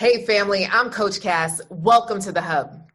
Hey, family, I'm Coach Cass. Welcome to the Hub.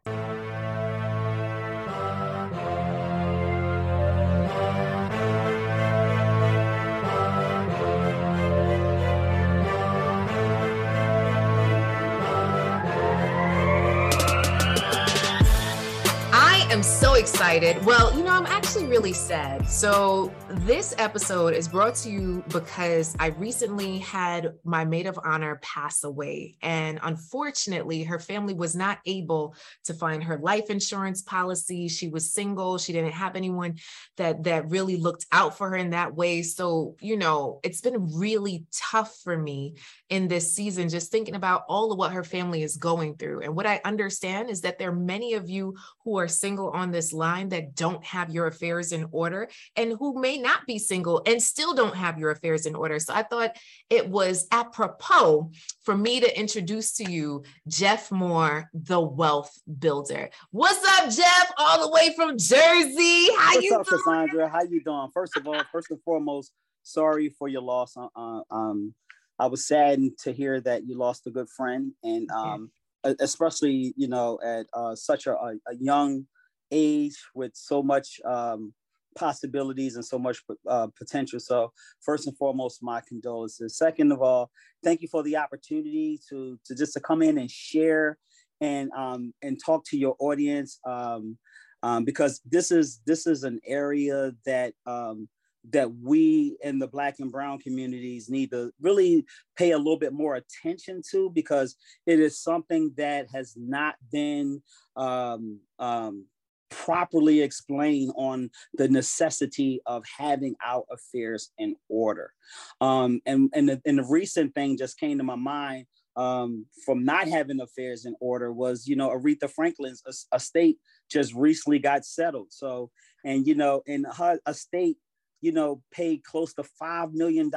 I am so excited. Well, you know, I'm actually really sad. So, this episode is brought to you because I recently had my maid of honor pass away. And unfortunately, her family was not able to find her life insurance policy. She was single. She didn't have anyone that that really looked out for her in that way. So, you know, it's been really tough for me in this season just thinking about all of what her family is going through. And what I understand is that there are many of you who are single on this line that don't have your affairs in order and who may not be single and still don't have your affairs in order. So I thought it was apropos for me to introduce to you Jeff Moore, the wealth builder. What's up, Jeff? All the way from Jersey. How What's you up, doing? Cassandra? How you doing? First of all, first and foremost, sorry for your loss. Uh, uh um, I was saddened to hear that you lost a good friend, and um, especially you know at uh, such a, a, young age with so much um, possibilities and so much uh, potential. So first and foremost, my condolences. Second of all, thank you for the opportunity to to just to come in and share and um, and talk to your audience um, um, because this is this is an area that um, that we in the black and brown communities need to really pay a little bit more attention to because it is something that has not been um, um, properly explain on the necessity of having our affairs in order. Um, and, and, the, and the recent thing just came to my mind um, from not having affairs in order was, you know, Aretha Franklin's estate just recently got settled. So, and, you know, in her estate, you know, paid close to $5 million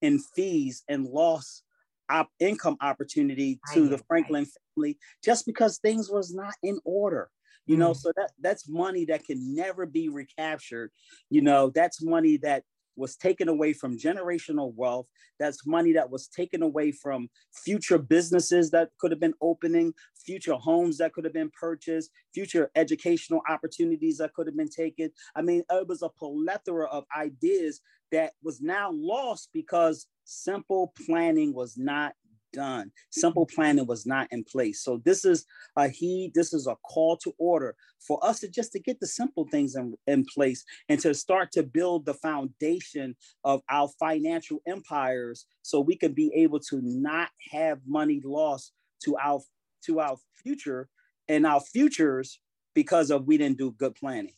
in fees and lost op- income opportunity to the Franklin family just because things was not in order you know mm. so that that's money that can never be recaptured. You know that's money that was taken away from generational wealth. That's money that was taken away from future businesses that could have been opening future homes that could have been purchased future educational opportunities that could have been taken. I mean it was a plethora of ideas that was now lost because simple planning was not done. Simple mm-hmm. planning was not in place. So this is a heed, this is a call to order for us to just to get the simple things in, in place and to start to build the foundation of our financial empires so we can be able to not have money lost to our to our future and our futures because of we didn't do good planning.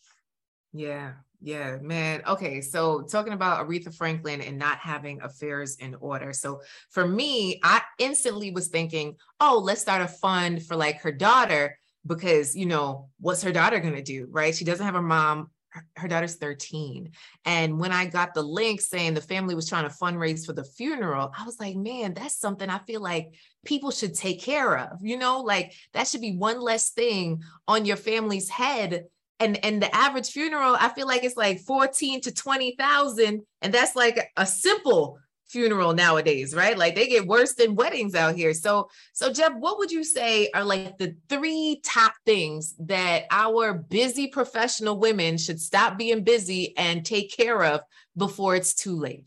Yeah, yeah, man. Okay, so talking about Aretha Franklin and not having affairs in order. So for me, I instantly was thinking, oh, let's start a fund for like her daughter because, you know, what's her daughter going to do, right? She doesn't have a mom. Her daughter's 13. And when I got the link saying the family was trying to fundraise for the funeral, I was like, man, that's something I feel like people should take care of. You know, like that should be one less thing on your family's head and and the average funeral i feel like it's like 14 to 20,000 and that's like a simple funeral nowadays right? Like they get worse than weddings out here. So so jeff what would you say are like the three top things that our busy professional women should stop being busy and take care of before it's too late?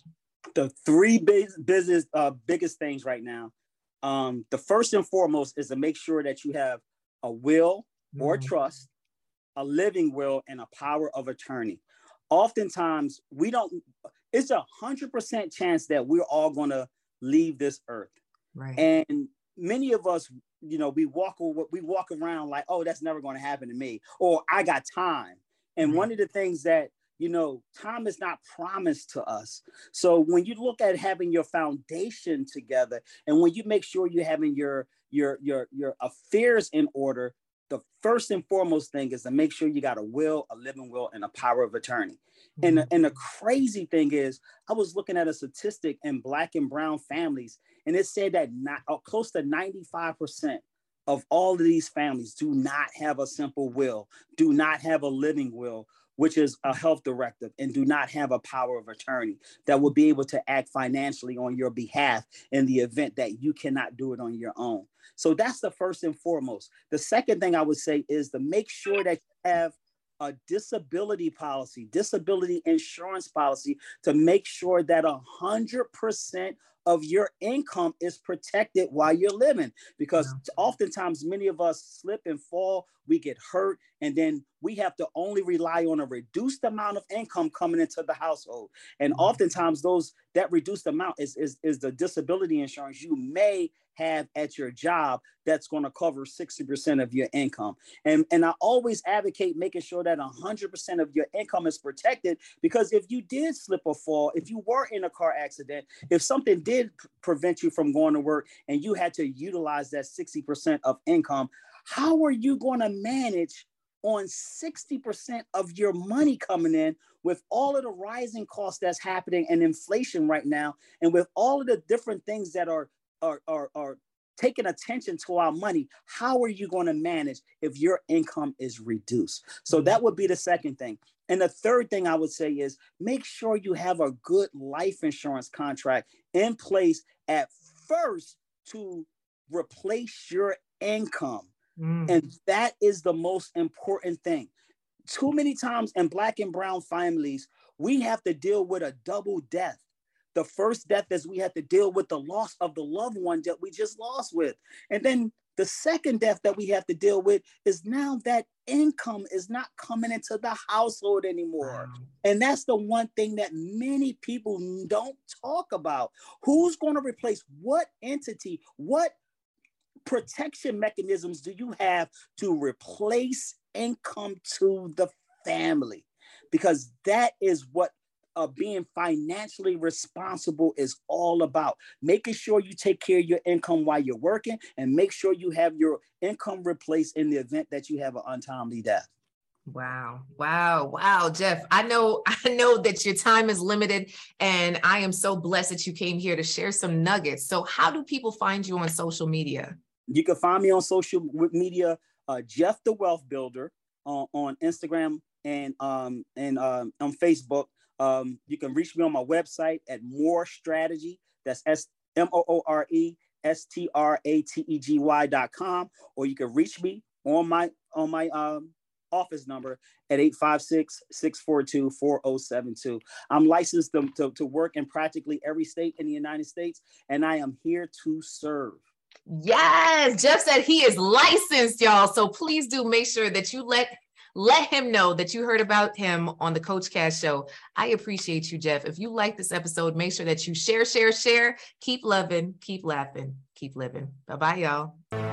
The three big business uh, biggest things right now um, the first and foremost is to make sure that you have a will or mm-hmm. trust a living will, and a power of attorney. Oftentimes, we don't, it's a 100% chance that we're all going to leave this earth. Right. And many of us, you know, we walk we walk around like, oh, that's never going to happen to me, or I got time. And one of the things that you know, time is not promised to us. So when you look at having your foundation together, and when you make sure you're having your your your your affairs in order, the first and foremost thing is to make sure you got a will, a living will, and a power of attorney. Mm-hmm. And, the, and the crazy thing is, I was looking at a statistic in Black and Brown families, and it said that not, uh, close to 95% of all of these families do not have a simple will, do not have a living will, which is a health directive, and do not have a power of attorney that will be able to act financially on your behalf in the event that you cannot do it on your own. So that's the first and foremost. The second thing I would say is to make sure that you have a disability policy, disability insurance policy to make sure that a hundred percent of your income is protected while you're living because yeah. oftentimes many of us slip and fall we get hurt and then we have to only rely on a reduced amount of income coming into the household and mm-hmm. oftentimes those that reduced amount is, is is the disability insurance you may have at your job that's going to cover 60% of your income. And, and I always advocate making sure that 100% of your income is protected because if you did slip or fall, if you were in a car accident, if something did prevent you from going to work and you had to utilize that 60% of income, how are you going to manage on 60% of your money coming in with all of the rising costs that's happening and inflation right now and with all of the different things that are are, are, are taking attention to our money how are you going to manage if your income is reduced so that would be the second thing and the third thing i would say is make sure you have a good life insurance contract in place at first to replace your income Mm. And that is the most important thing. Too many times in Black and Brown families, we have to deal with a double death. The first death is we have to deal with the loss of the loved one that we just lost with. And then the second death that we have to deal with is now that income is not coming into the household anymore. Wow. And that's the one thing that many people don't talk about. Who's going to replace what entity, what protection mechanisms do you have to replace income to the family? Because that is what uh, being financially responsible is all about. Making sure you take care of your income while you're working and make sure you have your income replaced in the event that you have an untimely death. Wow. Wow. Wow, Jeff. I know I know that your time is limited and I am so blessed that you came here to share some nuggets. So how do people find you on social media? You can find me on social media, uh, Jeff the Wealth Builder uh, on Instagram and um, and um, on Facebook. Um, you can reach me on my website at Moore Strategy. That's S M O O R E S T R A T E G Y dot com, or you can reach me on my on my um, office number at 856-642-4072. I'm licensed to, to, to work in practically every state in the United States, and I am here to serve. Yes, Jeff said he is licensed, y'all. So please do make sure that you let let him know that you heard about him on the Coach Cass show. I appreciate you, Jeff. If you like this episode, make sure that you share, share, share. Keep loving, keep laughing, keep living. Bye bye, y'all.